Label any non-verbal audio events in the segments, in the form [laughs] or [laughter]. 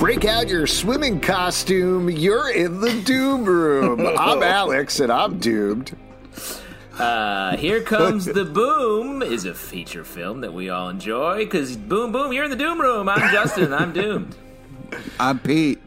Break out your swimming costume. You're in the Doom Room. [laughs] I'm Alex, and I'm doomed. Uh, Here Comes the Boom is a feature film that we all enjoy because boom, boom, you're in the Doom Room. I'm Justin. I'm doomed. I'm Pete.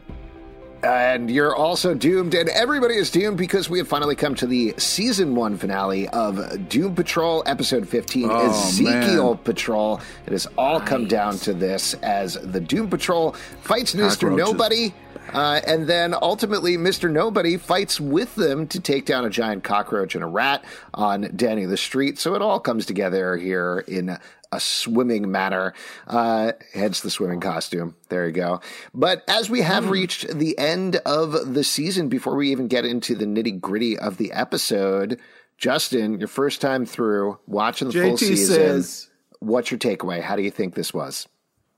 And you're also doomed, and everybody is doomed because we have finally come to the season one finale of Doom Patrol, episode 15, Oh, Ezekiel man. Patrol. It has all come down to this as the Doom Patrol fights Mr. Nobody. Uh, and then ultimately, Mr. Nobody fights with them to take down a giant cockroach and a rat on Danny the Street. So it all comes together here in a swimming manner, uh, hence the swimming costume. There you go. But as we have reached the end of the season, before we even get into the nitty gritty of the episode, Justin, your first time through watching the full season, says- what's your takeaway? How do you think this was?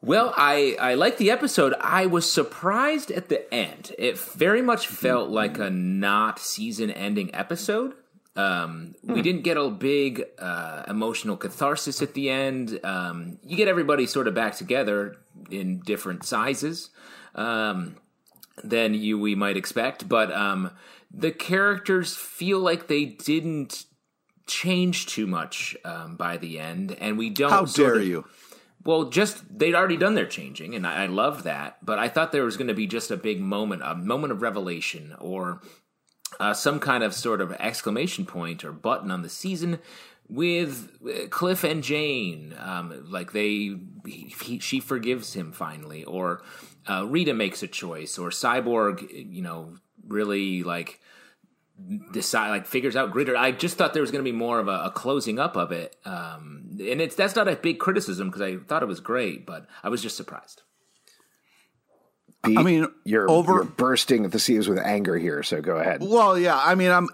Well, I I like the episode. I was surprised at the end. It very much felt like a not season ending episode. Um, We didn't get a big uh, emotional catharsis at the end. Um, you get everybody sort of back together in different sizes um, than you we might expect, but um, the characters feel like they didn't change too much um, by the end, and we don't. How dare of- you? well, just they'd already done their changing, and I, I love that. But I thought there was going to be just a big moment, a moment of revelation, or uh, some kind of sort of exclamation point or button on the season with uh, Cliff and Jane. Um, like they, he, she forgives him finally, or uh, Rita makes a choice, or Cyborg, you know, really like decide like figures out Gritter. I just thought there was going to be more of a, a closing up of it, um, and it's that's not a big criticism because I thought it was great, but I was just surprised. Pete, I mean, you're, over- you're bursting at the seams with anger here, so go ahead. Well, yeah. I mean, I'm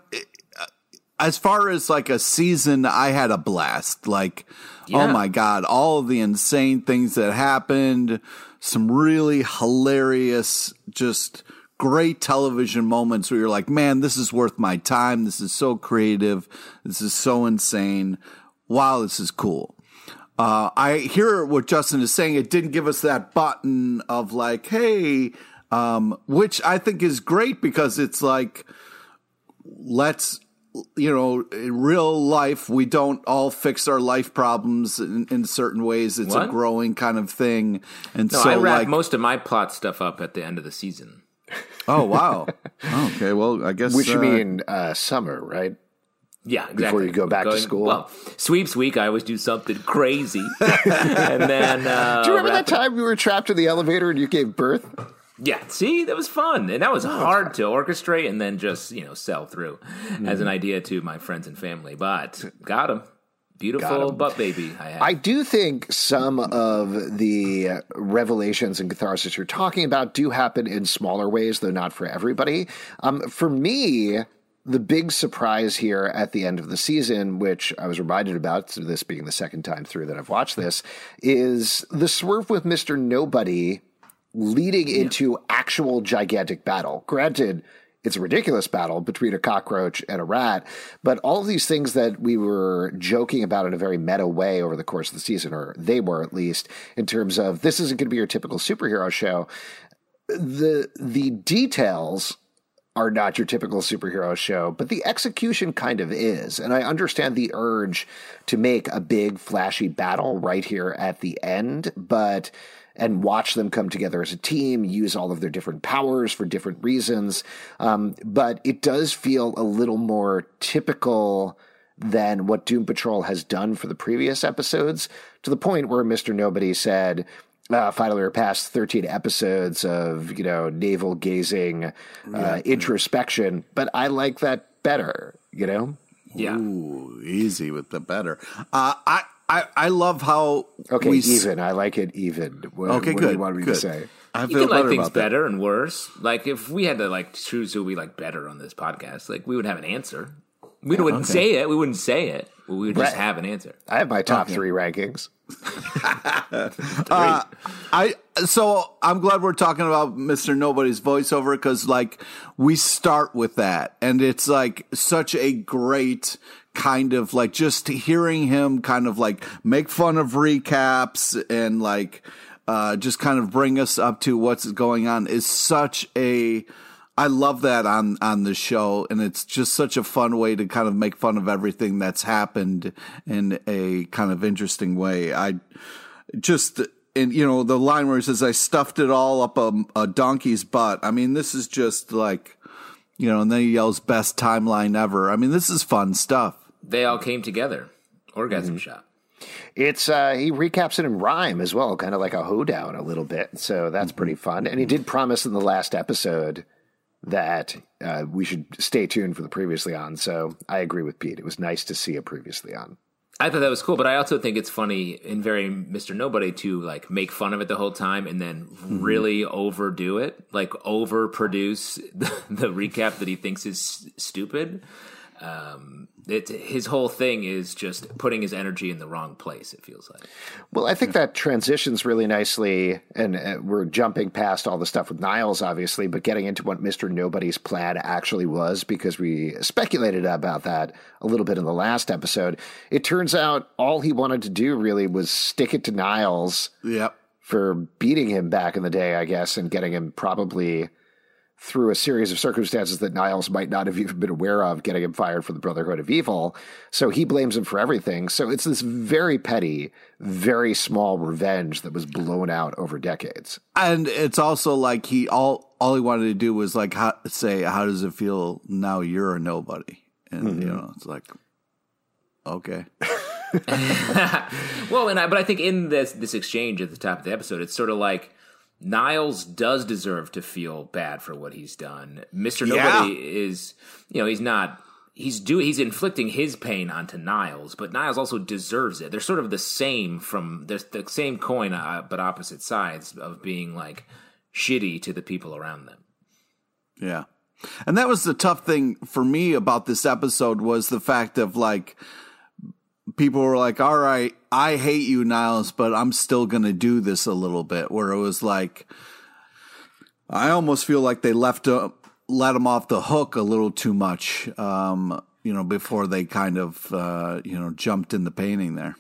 as far as like a season, I had a blast. Like, oh Yeah. oh my god, all the insane things that happened, some really hilarious, just great television moments where you're like, man, this is worth my time. This is so creative. This is so insane. Wow, this is cool. Uh, I hear what Justin is saying. It didn't give us that button of like, hey, um, which I think is great because it's like, let's, you know, in real life, we don't all fix our life problems in, in certain ways. It's a growing kind of thing. And No, so, I wrap like, most of my plot stuff up at the end of the season. oh, wow. [laughs] okay. Well, I guess. Which you uh, mean uh, summer, right? Yeah, exactly. Before you go back to school? Well, sweeps week, I always do something crazy, [laughs] and then uh, Do you remember that time we were trapped in the elevator and you gave birth? Yeah, see, that was fun, and that Oh, was hard to orchestrate and then just you know sell through Mm-hmm. as an idea to my friends and family. But got him, beautiful butt baby. I had. I do think some of the revelations and catharsis you're talking about do happen in smaller ways, though not for everybody. Um, for me, the big surprise here at the end of the season, which I was reminded about, this being the second time through that I've watched this, is the swerve with Mr. Nobody leading into actual gigantic battle. Granted, it's a ridiculous battle between a cockroach and a rat, but all of these things that we were joking about in a very meta way over the course of the season, or they were at least, in terms of this isn't going to be your typical superhero show. The the details are not your typical superhero show, but the execution kind of is. And I understand the urge to make a big flashy battle right here at the end, but and watch them come together as a team, use all of their different powers for different reasons. Um, but it does feel a little more typical than what Doom Patrol has done for the previous episodes, to the point where Mr. Nobody said, uh, finally we're past 13 episodes of, you know, navel gazing uh, introspection, but I like that better. You know? Yeah. Ooh, easy with the better. Uh, I, I I love how Okay, we even. I like it even. What, Okay, what good. do you want me good. to say? I You feel can like things about that. better and worse. Like if we had to like choose who we like better on this podcast, like we would have an answer. We wouldn't okay. say it. We wouldn't say it. But we would just have an answer. I have my top three rankings. [laughs] Uh, I so I'm glad we're talking about Mr. Nobody's voiceover because like we start with that and it's like such a great kind of like just hearing him kind of like make fun of recaps and like uh just kind of bring us up to what's going on is such a I love that on on the show, and it's just such a fun way to kind of make fun of everything that's happened in a kind of interesting way. I just and you know the line where he says, "I stuffed it all up a, a donkey's butt." I mean, this is just like you know, and then he yells, "Best timeline ever." I mean, this is fun stuff. They all came together. Orgasm Mm-hmm. shot. It's uh he recaps it in rhyme as well, kind of like a hoedown a little bit. So that's pretty fun. And he did promise in the last episode that uh, we should stay tuned for the previously on. So I agree with Pete. It was nice to see a previously on. I thought that was cool, but I also think it's funny and very Mr. Nobody to like make fun of it the whole time and then Mm-hmm. really overdo it, like overproduce [laughs] the, the recap that he thinks is stupid. Um, it, his whole thing is just putting his energy in the wrong place. It feels like. Well, I think that transitions really nicely, and uh, we're jumping past all the stuff with Niles, obviously, but getting into what Mister Nobody's plan actually was because we speculated about that a little bit in the last episode. It turns out all he wanted to do really was stick it to Niles Yep. for beating him back in the day, I guess, and getting him probably through a series of circumstances that Niles might not have even been aware of, getting him fired from the Brotherhood of Evil. So he blames him for everything. So it's this very petty, very small revenge that was blown out over decades. And it's also like he all all he wanted to do was like how, say, "How does it feel now? You're a nobody," and you mm-hmm. know, it's like, okay. [laughs] [laughs] Well, and I, but I think in this this exchange at the top of the episode, it's sort of like Niles does deserve to feel bad for what he's done. Mister Yeah. Nobody is, you know, he's not. He's doing. He's inflicting his pain onto Niles, but Niles also deserves it. They're sort of the same from. They're the same coin, uh, but opposite sides of being like shitty to the people around them. Yeah. And that was the tough thing for me about this episode was the fact of like people were like, "All right, I hate you, Niles, but I'm still going to do this a little bit." Where it was like I almost feel like they left uh, let him off the hook a little too much um, you know, before they kind of uh, you know, jumped in the painting there.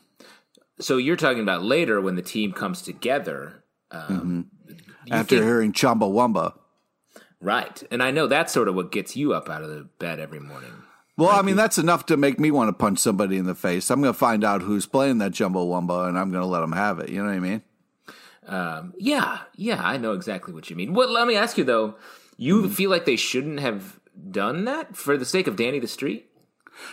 So you're talking about later when the team comes together. Um, you After think- hearing Chumbawamba. Right. And I know that's sort of what gets you up out of the bed every morning. Well, I mean, that's enough to make me want to punch somebody in the face. I'm going to find out who's playing that Jumbo Wumbo and I'm going to let them have it. You know what I mean? Um, yeah, yeah, I know exactly what you mean. What? Let me ask you though. You feel like they shouldn't have done that for the sake of Danny the Street?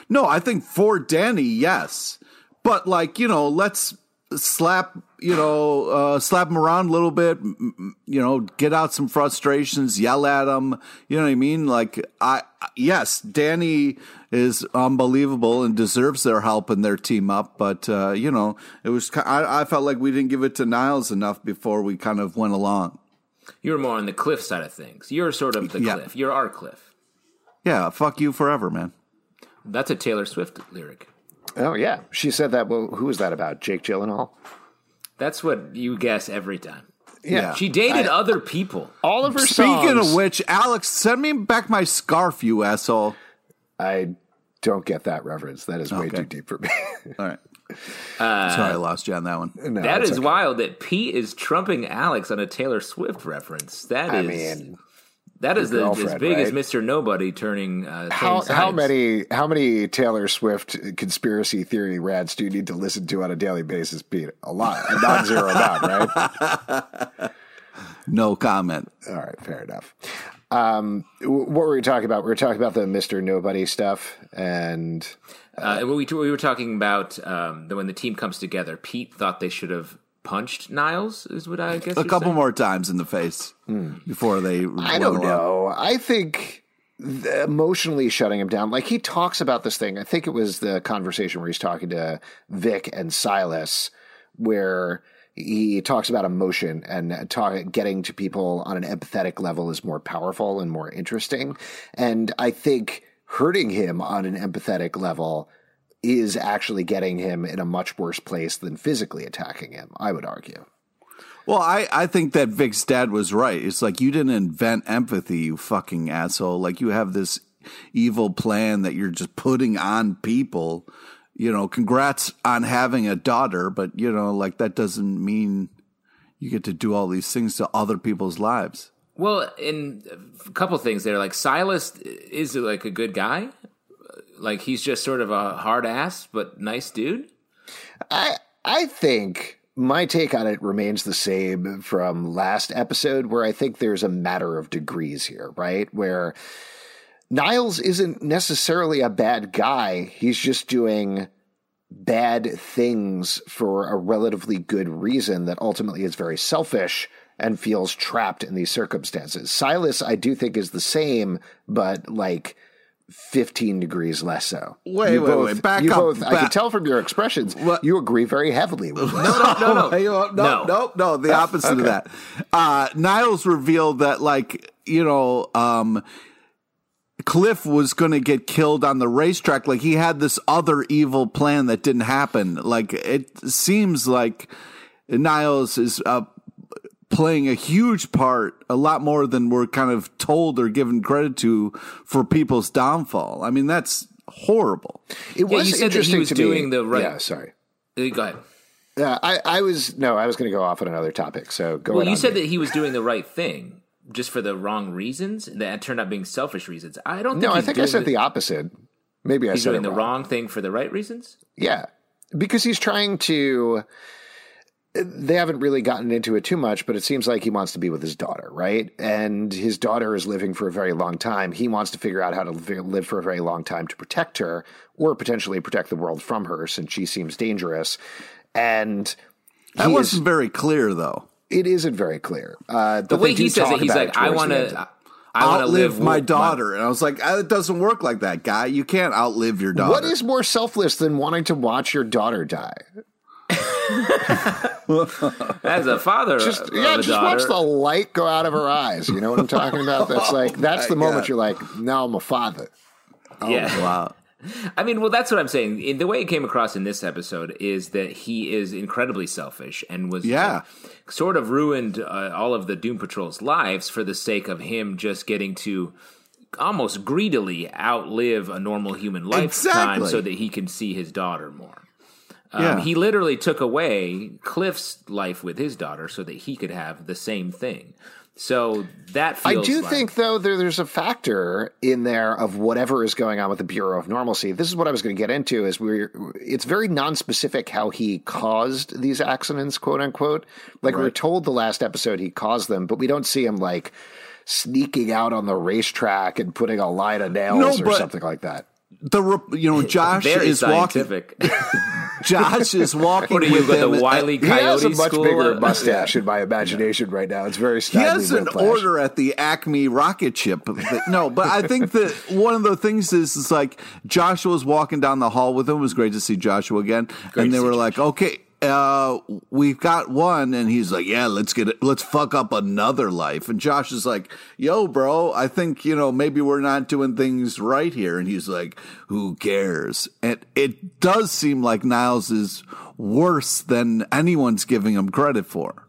No, I think for Danny, yes. But like, you know, let's slap, you know, uh, slap him around a little bit, you know, get out some frustrations, yell at him. You know what I mean? Like, I, yes, Danny is unbelievable and deserves their help and their team up. But, uh, you know, it was, I, I felt like we didn't give it to Niles enough before we kind of went along. You're more on the cliff side of things. You're sort of the Yeah. cliff. You're our cliff. Yeah, fuck you forever, man. That's a Taylor Swift lyric. Oh, yeah. She said that. Well, who was that about? Jake Gyllenhaal? That's what you guess every time. Yeah. She dated other people. All of her Speaking songs. of which, Alex, send me back my scarf, you asshole. I don't get that reference. That is way Okay. too deep for me. [laughs] All right. Uh, Sorry, I lost you on that one. No, That it's is okay. wild that Pete is trumping Alex on a Taylor Swift reference. That I is mean, that is the, as girlfriend, big as? Mr. Nobody turning uh, how how many how many Taylor Swift conspiracy theory rants do you need to listen to on a daily basis, Pete? A lot, a non-zero amount, right? [laughs] No comment. All right, fair enough. Um, what were we talking about? We were talking about the Mister Nobody stuff, and Uh, we, we were talking about um, the, when the team comes together. Pete thought they should have punched Niles. Is what I guess A you're couple saying? more times in the face before they. I don't along. know. I think emotionally shutting him down. Like he talks about this thing. I think it was the conversation where he's talking to Vic and Silas, where he talks about emotion and talk, getting to people on an empathetic level is more powerful and more interesting. And I think hurting him on an empathetic level is actually getting him in a much worse place than physically attacking him, I would argue. Well, I, I think that Vic's dad was right. It's like you didn't invent empathy, you fucking asshole. Like you have this evil plan that you're just putting on people. You know, congrats on having a daughter, but you know, like that doesn't mean you get to do all these things to other people's lives. Well, in a couple things there, like Silas is like a good guy. Like he's just sort of a hard ass but nice dude. I I think my take on it remains the same from last episode, where I think there's a matter of degrees here, right? Where Niles isn't necessarily a bad guy. He's just doing bad things for a relatively good reason that ultimately is very selfish and feels trapped in these circumstances. Silas, I do think, is the same, but like 15 degrees less so. Wait, you wait, both, wait. Back you up. Both, I can tell from your expressions, What? you agree very heavily with this. [laughs] No, no, no, no. [laughs] uh, no, no, no, the [laughs] opposite of that. Uh, Niles revealed that, like, you know, um, Cliff was going to get killed on the racetrack. Like, he had this other evil plan that didn't happen. Like, it seems like Niles is uh, playing a huge part, a lot more than we're kind of told or given credit to for people's downfall. I mean, that's horrible. It Yeah, was you said that he interesting was to doing me. the right- Yeah, sorry. Uh, Go ahead. Uh, I, I was no, I was going to go off on another topic. So go Well, ahead. you on said me. that he was doing the right thing just for the wrong reasons. That turned out being selfish reasons. I don't. Think no, I think I doing said the opposite. Maybe I He's said doing it the wrong thing for the right reasons. Yeah, because he's trying to. They haven't really gotten into it too much, but it seems like he wants to be with his daughter, right? And his daughter is living for a very long time. He wants to figure out how to live live for a very long time to protect her, or potentially protect the world from her, since she seems dangerous. And That he is- wasn't very clear, though. it isn't very clear. Uh, The way he says it, he's like, "I want to." to." I want to outlive live my with daughter. and I was like, "Ah, it doesn't work like that, guy. You can't outlive your daughter. What is more selfless than wanting to watch your daughter die? As a father, Just of yeah, just watch the light go out of her eyes. You know what I'm talking about? That's [laughs] like that's the moment God. you're like, now I'm a father. yeah. Wow. I mean, well, that's what I'm saying. In the way it came across in this episode is that he is incredibly selfish and was Yeah. uh, sort of ruined uh, all of the Doom Patrol's lives for the sake of him just getting to almost greedily outlive a normal human lifetime Exactly. so that he can see his daughter more. Um, Yeah. He literally took away Cliff's life with his daughter so that he could have the same thing. So that I do like- think though there, there's a factor in there of whatever is going on with the Bureau of Normalcy. This is what I was going to get into is we're it's very non-specific how he caused these accidents, quote unquote. Like we we're told the last episode he caused them, but we don't see him like sneaking out on the racetrack and putting a line of nails No, or something like that. The re- you know [laughs] Josh very is walking. scientific. [laughs] Josh is walking. what are you with got the them. wily He has coyote a much bigger [laughs] mustache in my imagination right now. It's very He has an Whiplash. order at the Acme rocket ship. But- No, but I think that one of the things is, is like Joshua was walking down the hall with him. It was great to see Joshua again. Great and they were like, okay, uh, we've got one. And he's like, yeah, let's get it. Let's fuck up another life. And Josh is like, yo, bro, I think, you know, maybe we're not doing things right here. And he's like, who cares? And it does seem like Niles is worse than anyone's giving him credit for.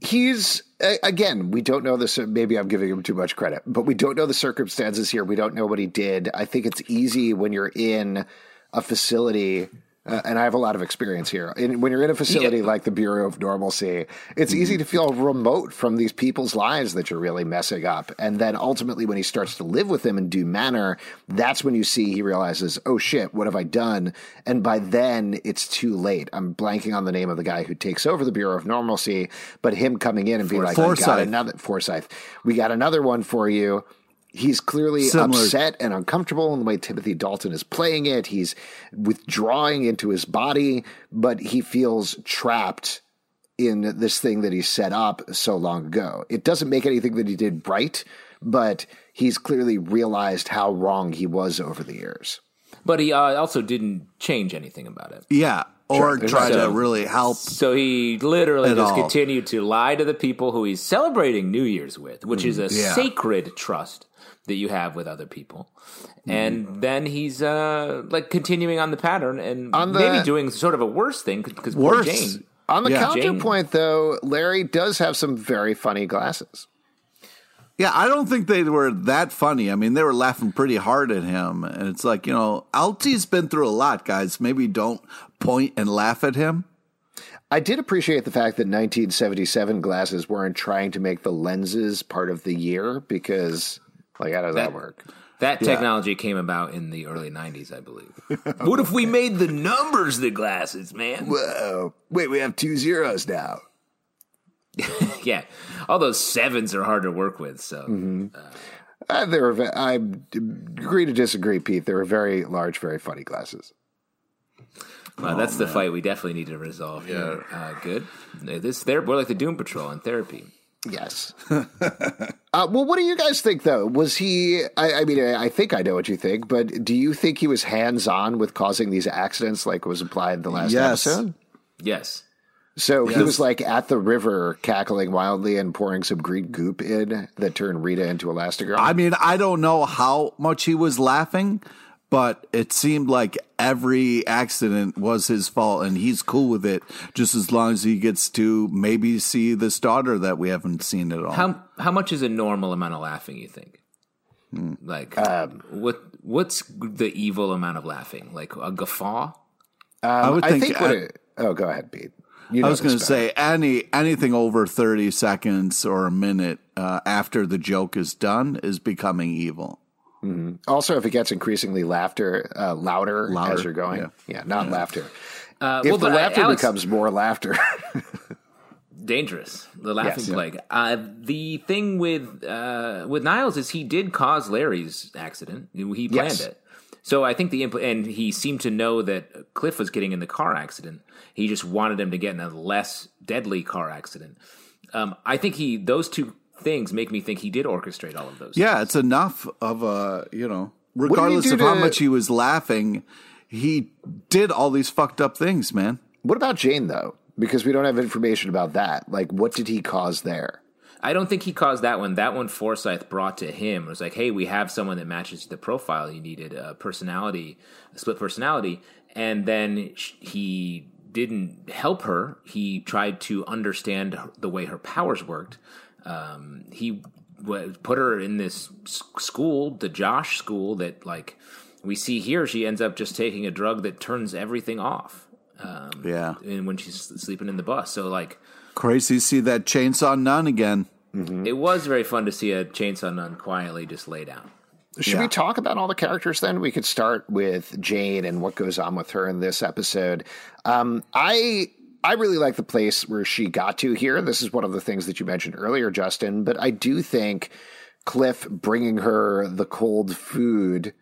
he's again we don't know this maybe i'm giving him too much credit but we don't know the circumstances here we don't know what he did i think it's easy when you're in a facility uh, and I have a lot of experience here. And when you're in a facility Yeah. like the Bureau of Normalcy, it's easy to feel remote from these people's lives that you're really messing up. And then ultimately, when he starts to live with them in due manner, that's when you see he realizes, oh shit, what have I done? And by then, it's too late. I'm blanking on the name of the guy who takes over the Bureau of Normalcy, but him coming in and being like, we got another Forsyth, we got another one for you. He's clearly Similar. upset and uncomfortable in the way Timothy Dalton is playing it. He's withdrawing into his body, but he feels trapped in this thing that he set up so long ago. It doesn't make anything that he did right, but he's clearly realized how wrong he was over the years. But he uh, also didn't change anything about it. Yeah. Or Sure. try to really help. So he literally just all. continued to lie to the people who he's celebrating New Year's with, which is a Yeah. sacred trust that you have with other people. Mm-hmm. And then he's uh, like continuing on the pattern and On the- maybe doing sort of a worse thing because Worse. Jane. On the Yeah. counterpoint, though, Larry does have some very funny glasses. Yeah, I don't think they were that funny. I mean, they were laughing pretty hard at him. And it's like, you know, LT's been through a lot, guys. Maybe don't point and laugh at him. I did appreciate the fact that 1977 glasses weren't trying to make the lenses part of the year because, like, how does that, That- work? That technology came about in the early 90s, I believe. [laughs] what if we made the numbers the glasses, man? Whoa! Wait, we have two zeros now. [laughs] yeah. All those sevens are hard to work with. So Mm-hmm. Uh, they were. I agree to disagree, Pete. They were very large, very funny glasses. Well, that's the fight we definitely need to resolve here. Uh, good. This they're more like the Doom Patrol in therapy. Yes. [laughs] uh, well, what do you guys think, though? Was he? I, I mean, I, I think I know what you think, but do you think he was hands-on with causing these accidents, like was implied in the last Yes. episode? Yes. So he was like at the river, cackling wildly and pouring some green goop in that turned Rita into Elastigirl. I mean, I don't know how much he was laughing, but it seemed like every accident was his fault, and he's cool with it just as long as he gets to maybe see this daughter that we haven't seen at all. How how much is a normal amount of laughing? You think? Hmm. Like um, what? What's the evil amount of laughing? Like a guffaw? Um, I would I think. think. what it, oh, go ahead, Pete. You I was going to say any anything over thirty seconds or a minute uh, after the joke is done is becoming evil. Also, if it gets increasingly laughter uh, louder, Louder, as you're going, yeah. yeah, not laughter. Uh, If well, the laughter Alex- becomes more laughter, [laughs] dangerous. The laughing Yes, yeah. plague. Uh, the thing with uh, with Niles is he did cause Larry's accident. He planned Yes. it. So I think the impl- and he seemed to know that Cliff was getting in the car accident. He just wanted him to get in a less deadly car accident. Um, I think he those two things make me think he did orchestrate all of those. Yeah, it's enough of a you know, regardless do of how much he was laughing, he did all these fucked up things, man. what about Jane though? Because we don't have information about that. Like, what did he cause there? I don't think he caused that one. That one Forsyth brought to him. It was like, hey, we have someone that matches the profile you needed, a personality, a split personality. And then he didn't help her. He tried to understand the way her powers worked. Um, he w- put her in this school, the Josh school, that like we see here. She ends up just taking a drug that turns everything off. Um, Yeah. and when she's sleeping in the bus, so like Crazy see that chainsaw nun again. it was very fun to see a chainsaw nun quietly just lay down. Should Yeah. we talk about all the characters then? We could start with Jane and what goes on with her in this episode. Um, I I really like the place where she got to here. This is one of the things that you mentioned earlier, Justin. But I do think Cliff bringing her the cold food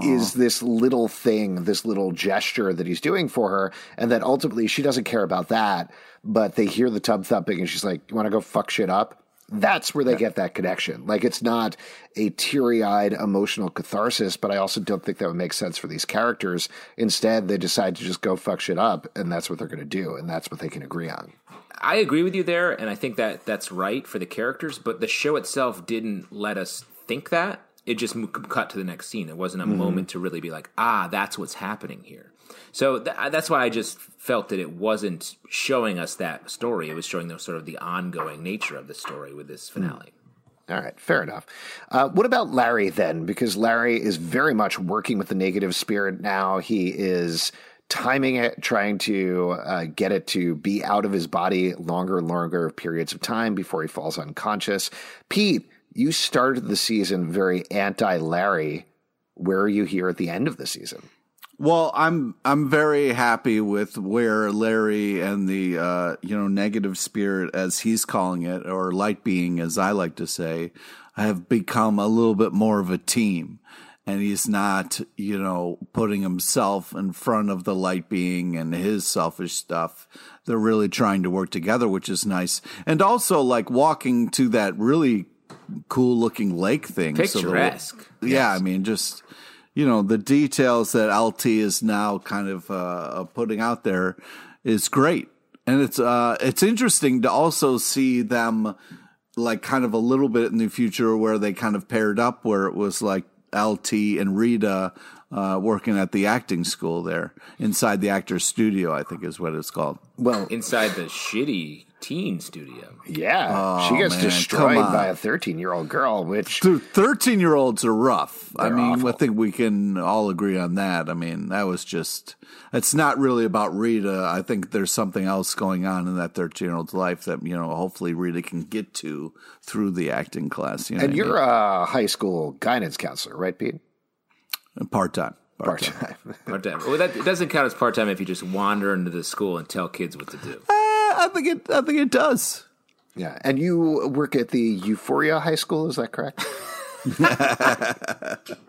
is oh. this little thing, this little gesture that he's doing for her, and that ultimately she doesn't care about that. But they hear the tub thumping, and she's like, "You want to go fuck shit up?" That's where they get that connection. Like it's not a teary-eyed emotional catharsis, but I also don't think that would make sense for these characters. Instead, they decide to just go fuck shit up, and that's what they're going to do, and that's what they can agree on. I agree with you there, and I think that that's right for the characters. But the show itself didn't let us think that. It just cut to the next scene. It wasn't a moment to really be like, ah, that's what's happening here. So th- that's why I just felt that it wasn't showing us that story. It was showing the sort of the ongoing nature of the story with this finale. All right, fair enough. Uh, what about Larry then? Because Larry is very much working with the negative spirit now. He is timing it, trying to uh, get it to be out of his body longer and longer periods of time before he falls unconscious. Pete, you started the season very anti Larry. Where are you here at the end of the season? Well, I'm I'm very happy with where Larry and the uh, you know negative spirit, as he's calling it, or light being, as I like to say, have become a little bit more of a team, and he's not you know putting himself in front of the light being and his selfish stuff. They're really trying to work together, which is nice, and also like walking to that really cool looking lake thing. So Picturesque. yeah, I mean, just you know, the details that LT is now kind of uh, putting out there is great, and it's uh, it's interesting to also see them like kind of a little bit in the future where they kind of paired up, where it was like LT and Rita. Uh, working at the acting school there inside the actor's studio, I think is what it's called. Well, Inside the shitty teen studio. yeah, oh, she gets man, destroyed by a 13 year old girl, which Dude, 13 year olds are rough. I They're mean, awful. I think we can all agree on that. I mean, that was just, it's not really about Rita. I think there's something else going on in that 13 year old's life that, you know, hopefully Rita can get to through the acting class. You know and what I you're a high school guidance counselor, right, Pete? part time. Part time. Part-time. Well, that it doesn't count as part time if you just wander into the school and tell kids what to do. I think it, I think it does. yeah, and you work at the Euphoria High School, is that correct? [laughs]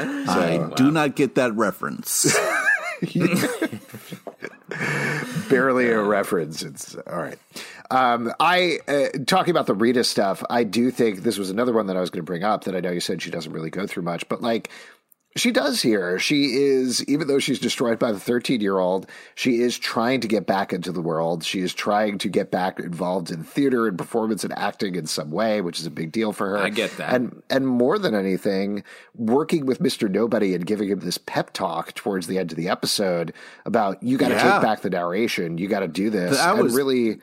I do not get that reference. [laughs] barely a reference. It's all right. Um, I uh, talking about the Rita stuff. I do think this was another one that I was going to bring up. That I know you said she doesn't really go through much, but like she does here. She is even though she's destroyed by the thirteen year old, she is trying to get back into the world. She is trying to get back involved in theater and performance and acting in some way, which is a big deal for her. I get that. And and more than anything, working with Mister Nobody and giving him this pep talk towards the end of the episode about you got to Yeah. take back the narration, you got to do this, That and really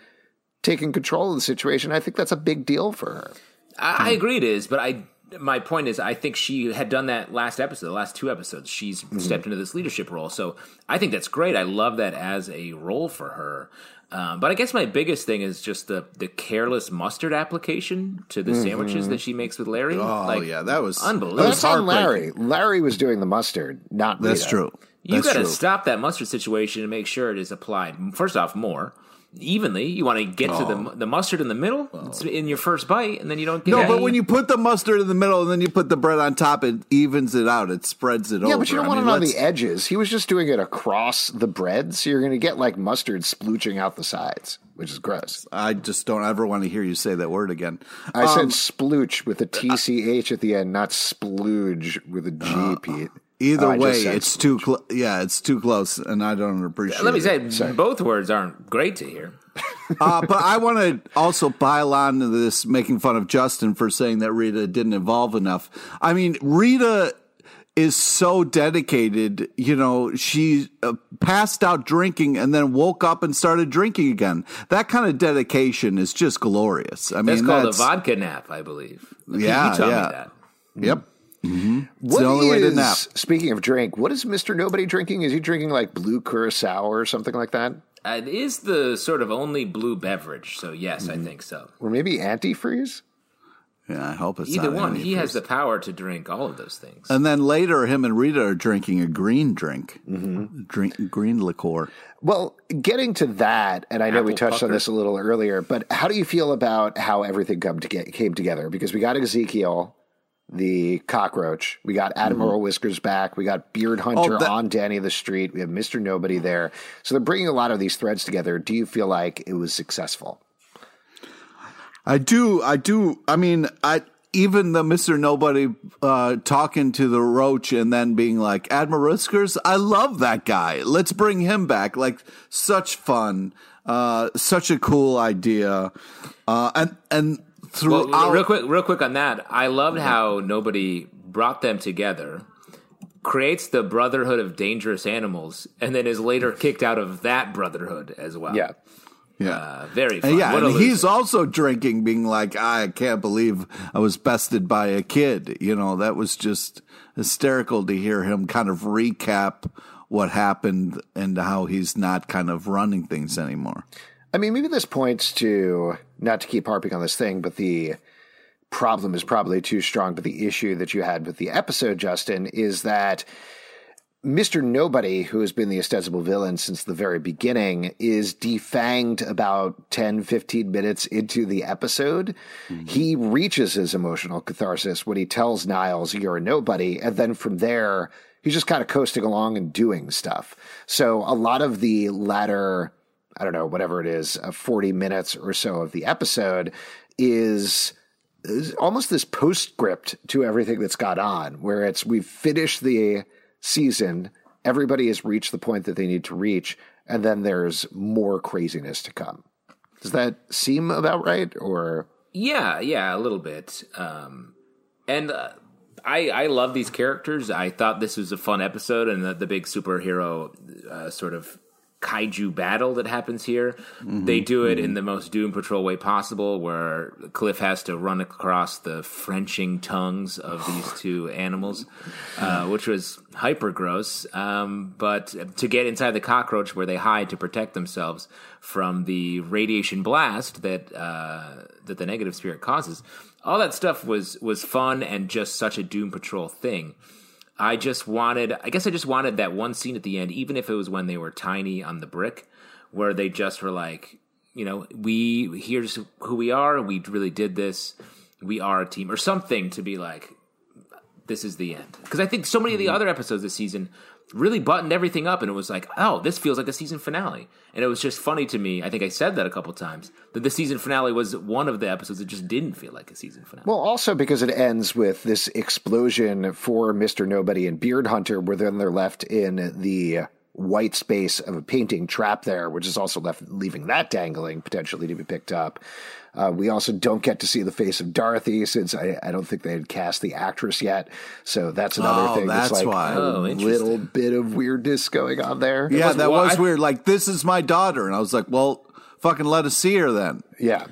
taking control of the situation. I think that's a big deal for her. I, I agree it is, but I my point is I think she had done that last episode, the last two episodes. She's stepped into this leadership role, so I think that's great. I love that as a role for her. Um, but I guess my biggest thing is just the the careless mustard application to the sandwiches that she makes with Larry. Oh, yeah, that was unbelievable. But That was that's on Larry. Larry was doing the mustard, not That's Rita. true. You got to true. stop that mustard situation and make sure it is applied. First off, more evenly. You want to get to the the mustard in the middle it's in your first bite, and then you don't get. No, any- but when you put the mustard in the middle and then you put the bread on top, it evens it out. It spreads it over. Yeah, but you don't I want mean, it on let's- the edges. He was just doing it across the bread, so you're going to get like mustard splooching out the sides, which is gross. I just don't ever want to hear you say that word again. I Um, said splooch with a TCH at the end, not splooge with a G, Pete. Either Oh, way, said it's too close. Yeah, it's too close, and I don't appreciate. let me it. say, both words aren't great to hear. [laughs] uh, but I want to also pile on to this, making fun of Justin for saying that Rita didn't evolve enough. I mean, Rita is so dedicated. You know, she uh, passed out drinking and then woke up and started drinking again. That kind of dedication is just glorious. I mean, That's called that's a vodka nap, I believe. Yeah, you taught yeah. me that. Yep. What the only way to nap. Speaking of drink, what is Mister Nobody drinking? Is he drinking like blue curacao or something like that, Uh, It is the sort of only blue beverage, so yes, Mm-hmm. I think so. or maybe antifreeze? Yeah, I hope it's Either not one, any he has the power to drink all of those things. And then later, him and Rita are drinking a green drink, Mm-hmm. drink green liqueur. Well, getting to that, and I know we Apple touched on this a little earlier, but how do you feel about how everything come to get, came together? Because we got Ezekiel, the cockroach, we got Admiral Whiskers back, we got Beard Hunter Mm-hmm. Oh, that- on Danny the Street, we have Mister Nobody there. So they're bringing a lot of these threads together. Do you feel like it was successful? I do. I do. I mean, I even the Mister Nobody uh, talking to the roach and then being like, "Admiral Whiskers, I love that guy. Let's bring him back." Like such fun, uh, such a cool idea, uh, and and Well, throughout. real quick, real quick on that. I loved how nobody brought them together, creates the Brotherhood of Dangerous Animals, and then is later [laughs] kicked out of that brotherhood as well. Yeah. yeah. uh, very fun. Yeah, and he's also drinking, being like, I can't believe I was bested by a kid. You know, that was just hysterical to hear him kind of recap what happened and how he's not kind of running things anymore. I mean, maybe this points to not to keep harping on this thing, but the problem is probably too strong. But the issue that you had with the episode, Justin, is that Mr. Nobody, who has been the ostensible villain since the very beginning, is defanged about 10, 15 minutes into the episode. Mm-hmm. He reaches his emotional catharsis when he tells Niles, You're a nobody. And then from there, he's just kind of coasting along and doing stuff. So a lot of the latter, I don't know, whatever it is, uh, 40 minutes or so of the episode is almost this postscript to everything that's got on, where it's we've finished the season, everybody has reached the point that they need to reach, and then there's more craziness to come. Does that seem about right? Or yeah, yeah, a little bit. Um, and uh, I I love these characters. I thought this was a fun episode, and the, the big superhero uh, sort of kaiju battle that happens here. Mm-hmm. They do it mm-hmm. in the most Doom Patrol way possible, where Cliff has to run across the Frenching tongues of these [sighs] two animals, uh, which was hyper gross. Um, but to get inside the cockroach where they hide to protect themselves from the radiation blast that uh, that the negative spirit causes, all that stuff was was fun and just such a Doom Patrol thing. I just wanted, I guess I just wanted that one scene at the end, even if it was when they were tiny on the brick, where they just were like, you know, we, here's who we are. We really did this. We are a team or something to be like, this is the end. Because I think so many of the mm-hmm. other episodes this season really buttoned everything up and it was like, oh, this feels like the season finale. And it was just funny to me. I think I said that a couple times that the season finale was one of the episodes that just didn't feel like a season finale. Well, also because it ends with this explosion for Mr. Nobody and Beard Hunter, where then they're left in the white space of a painting trap there, which is also left leaving that dangling potentially to be picked up. Uh, we also don't get to see the face of Dorothy since I, I, don't think they had cast the actress yet. So that's another oh, thing. That's, like why. a oh, little bit of weirdness going on there. Yeah, was, that well, was I, weird. Like, this is my daughter. And I was like, well, fucking let us see her then. Yeah.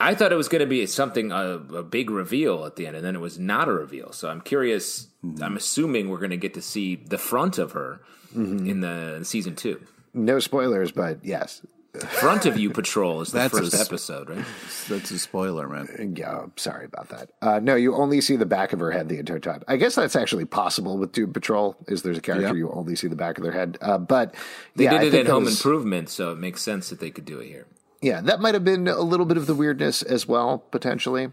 I thought it was going to be something, a, a, big reveal at the end, and then it was not a reveal. So I'm curious. Mm-hmm. I'm assuming we're going to get to see the front of her mm-hmm. in the season two. No spoilers, but yes, [laughs] Front of You Patrol is the that's first a, episode, right? That's a spoiler, man. Yeah, sorry about that. Uh, no, you only see the back of her head the entire time. I guess that's actually possible with Doom Patrol. Is there's a character yep. you only see the back of their head? Uh, but they yeah, did it in Home was, Improvement, so it makes sense that they could do it here. Yeah, that might have been a little bit of the weirdness as well, potentially.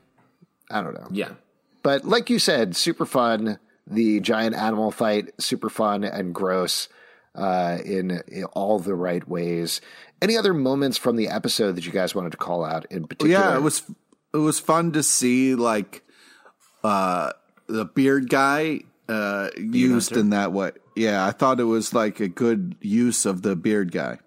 I don't know. Yeah, but like you said, super fun. The giant animal fight, super fun and gross. Uh, in, in, all the right ways. Any other moments from the episode that you guys wanted to call out in particular? Yeah, it was it was fun to see like uh, the beard guy uh, used hunter. in that way. Yeah, I thought it was like a good use of the beard guy.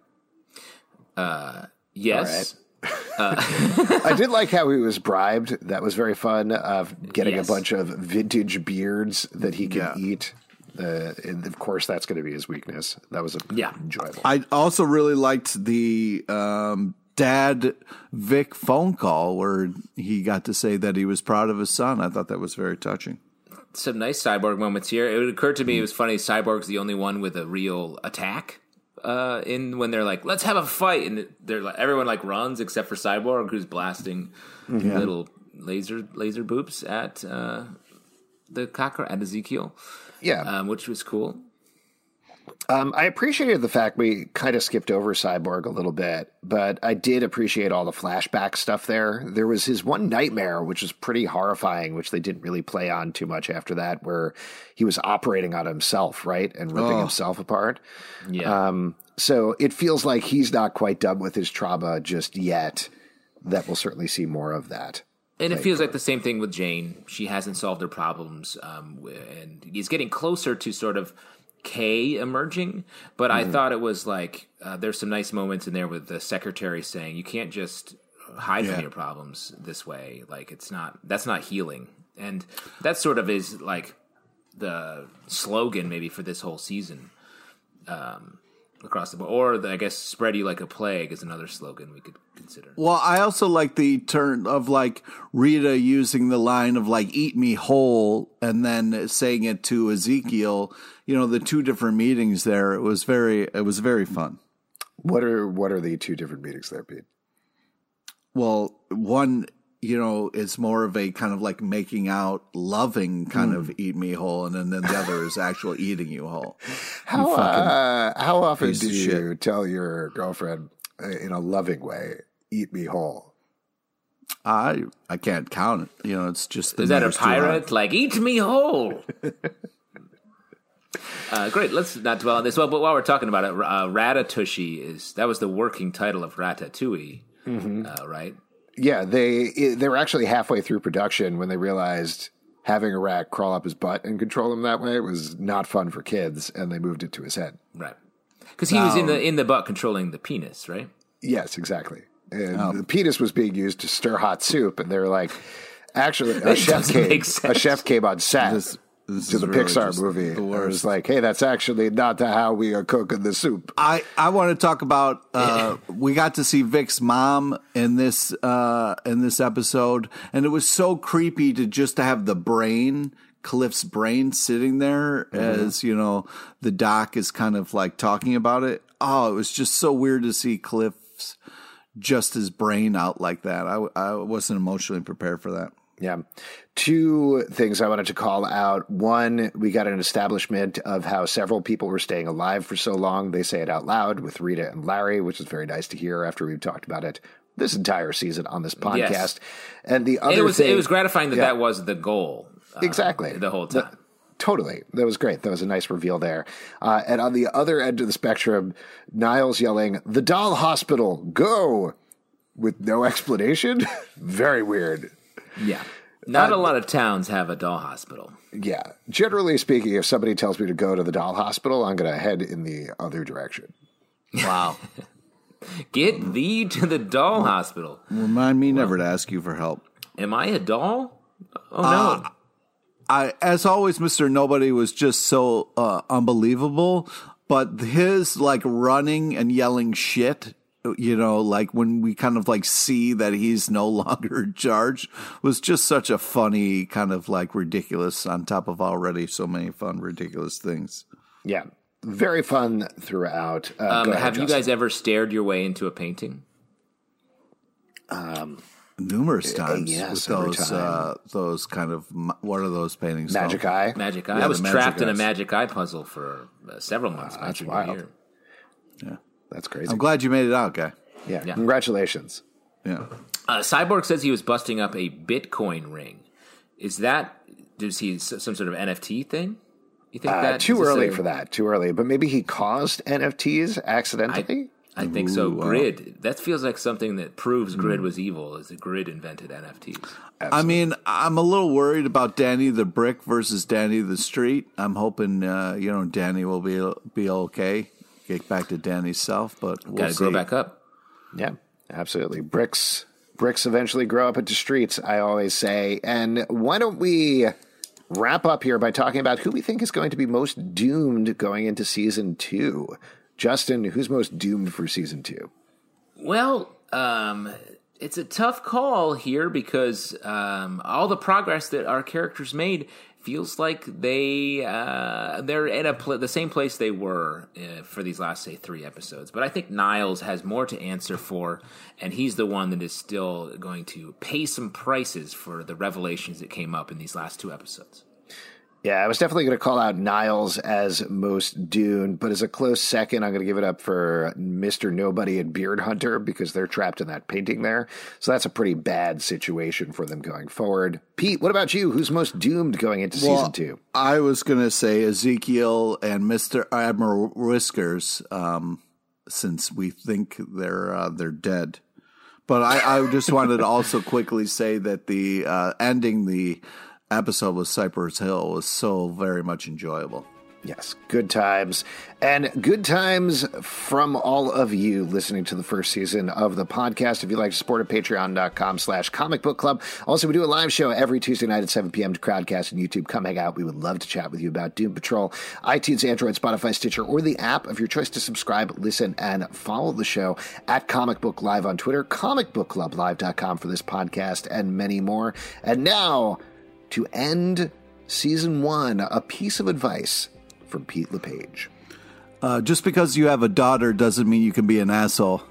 Uh, yes. Uh, [laughs] I did like how he was bribed. That was very fun. Of getting yes. a bunch of vintage beards that he could yeah. eat. Uh, and of course, that's going to be his weakness. That was a, yeah. enjoyable. I also really liked the um, dad Vic phone call where he got to say that he was proud of his son. I thought that was very touching. Some nice cyborg moments here. It occurred to me it was funny. Cyborg's the only one with a real attack. Uh, in when they're like, let's have a fight, and they're like, everyone like runs except for Cyborg, who's blasting mm-hmm. little laser laser boops at uh, the cocker at Ezekiel. Yeah, um, which was cool. Um, I appreciated the fact we kind of skipped over Cyborg a little bit, but I did appreciate all the flashback stuff there. There was his one nightmare, which was pretty horrifying, which they didn't really play on too much after that, where he was operating on himself, right, and ripping oh. himself apart. Yeah. Um, so it feels like he's not quite done with his trauma just yet. That we'll certainly see more of that. And it feels like the same thing with Jane. She hasn't solved her problems, um, and he's getting closer to sort of Kay emerging. But mm-hmm. I thought it was like uh, there's some nice moments in there with the secretary saying you can't just hide yeah. from your problems this way. Like it's not that's not healing, and that sort of is like the slogan maybe for this whole season. Um, across the board. Or the, I guess spread you like a plague is another slogan we could consider. Well, I also like the turn of like Rita using the line of like "eat me whole" and then saying it to Ezekiel. You know, the two different meetings there. It was very, it was very fun. What are what are the two different meetings there, Pete? Well, one you know, it's more of a kind of like making out, loving kind mm. of eat me whole, and then, then the other is actual eating you whole. [laughs] How you uh, how often do you shit. tell your girlfriend uh, in a loving way, "Eat me whole"? I I can't count it. You know, it's just is that a pirate? Like eat me whole. [laughs] Uh, great. Let's not dwell on this. Well, but while we're talking about it, uh, Ratatouille is that was the working title of Ratatouille, mm-hmm. uh, right? Yeah, they they were actually halfway through production when they realized having a rat crawl up his butt and control him that way was not fun for kids, and they moved it to his head. Right. Because he was in the um, in the butt controlling the penis, right? Yes, exactly. And oh. the penis was being used to stir hot soup, and they were like, actually, a [laughs] chef came. A chef came on set This- this to the really Pixar movie. the and worst. was like, hey, that's actually not how we are cooking the soup. I, I want to talk about uh, we got to see Vic's mom in this uh, in this episode, and it was so creepy to just to have the brain, Cliff's brain, sitting there as you know the doc is kind of like talking about it. Oh, it was just so weird to see Cliff's just his brain out like that. I I wasn't emotionally prepared for that. Yeah. Two things I wanted to call out. One, we got an establishment of how several people were staying alive for so long. They say it out loud with Rita and Larry, which is very nice to hear after we've talked about it this entire season on this podcast. Yes. And the other And it was thing, it was gratifying that Yeah. that was the goal. uh, Exactly. The whole time. Totally. That was great. That was a nice reveal there. Uh, and on the other end of the spectrum, Niles yelling, The doll hospital, go! With no explanation. [laughs] Very weird. Yeah. Not a lot of towns have a doll hospital. Yeah. Generally speaking, if somebody tells me to go to the doll hospital, I'm going to head in the other direction. Wow. [laughs] Get thee to the doll hospital. Remind me never to ask you for help. Am I a doll? Oh no. I, as always, Mr. Nobody was just so uh, unbelievable, but his like running and yelling shit, you know, like when we kind of like see that he's no [laughs] longer in charge was just such a funny kind of like ridiculous on top of already so many fun, ridiculous things. Yeah. Very fun throughout. Uh, Um, ahead, have you guys ever stared your way into a painting? Numerous times yes, with every those, time. uh, those kind of, what are those paintings? Magic called? Eye? Magic Eye. Yeah, I was the Magic trapped in a Magic Eye puzzle for uh, several months. my that's junior wild. year. That's crazy. I'm glad you made it out, guy. yeah. Yeah. Congratulations. Yeah. Uh, Cyborg says he was busting up a Bitcoin ring. Is that does he some sort of NFT thing? You think Uh, that too early a- for that. Too early. But maybe he caused NFTs accidentally? I think so. Ooh, wow. Grid. That feels like something that proves Grid was evil. Is that Grid invented NFTs? I mean, I'm a little worried about Danny the Brick versus Danny the Street. I'm hoping, uh, you know, Danny will be be okay, get back to Danny's self, but we'll Got to see. grow back up. Yeah, absolutely. Bricks bricks eventually grow up into streets, I always say. And why don't we wrap up here by talking about who we think is going to be most doomed going into season two? Justin, who's most doomed for season two? Well, um, it's a tough call here because um, all the progress that our characters made feels like they uh, they're in a pl- the same place they were uh, for these last say three episodes. But I think Niles has more to answer for, and he's the one that is still going to pay some prices for the revelations that came up in these last two episodes. Yeah, I was definitely going to call out Niles as most doomed, but as a close second, I'm going to give it up for Mr. Nobody and Beard Hunter because they're trapped in that painting there. So that's a pretty bad situation for them going forward. Pete, what about you? Who's most doomed going into Well, season two? I was going to say Ezekiel and Mister Admiral Whiskers, um, since we think they're uh, they're dead. But I, I just wanted to also quickly say that the uh, ending the episode with Cypress Hill was so very much enjoyable. Yes, good times. And good times from all of you listening to the first season of the podcast. If you'd like to support it, patreon.com slash comic book club. Also, we do a live show every Tuesday night at 7 p.m. to Crowdcast and YouTube. Come hang out. We would love to chat with you about Doom Patrol, iTunes, Android, Spotify, Stitcher, or the app of your choice to subscribe, listen, and follow the show at Comic Book Live on Twitter, comicbookclublive.com for this podcast, and many more. And now, to end season one, a piece of advice from Pete LePage. Uh, just because you have a daughter doesn't mean you can be an asshole.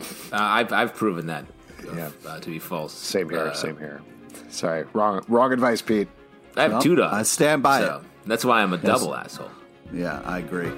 Uh, I've I've proven that uh, Yeah. uh, to be false. Same here, Uh, same here. Sorry, wrong, wrong advice, Pete. I have No, two daughters. I stand by so That's why I'm a double asshole. Yeah, I agree.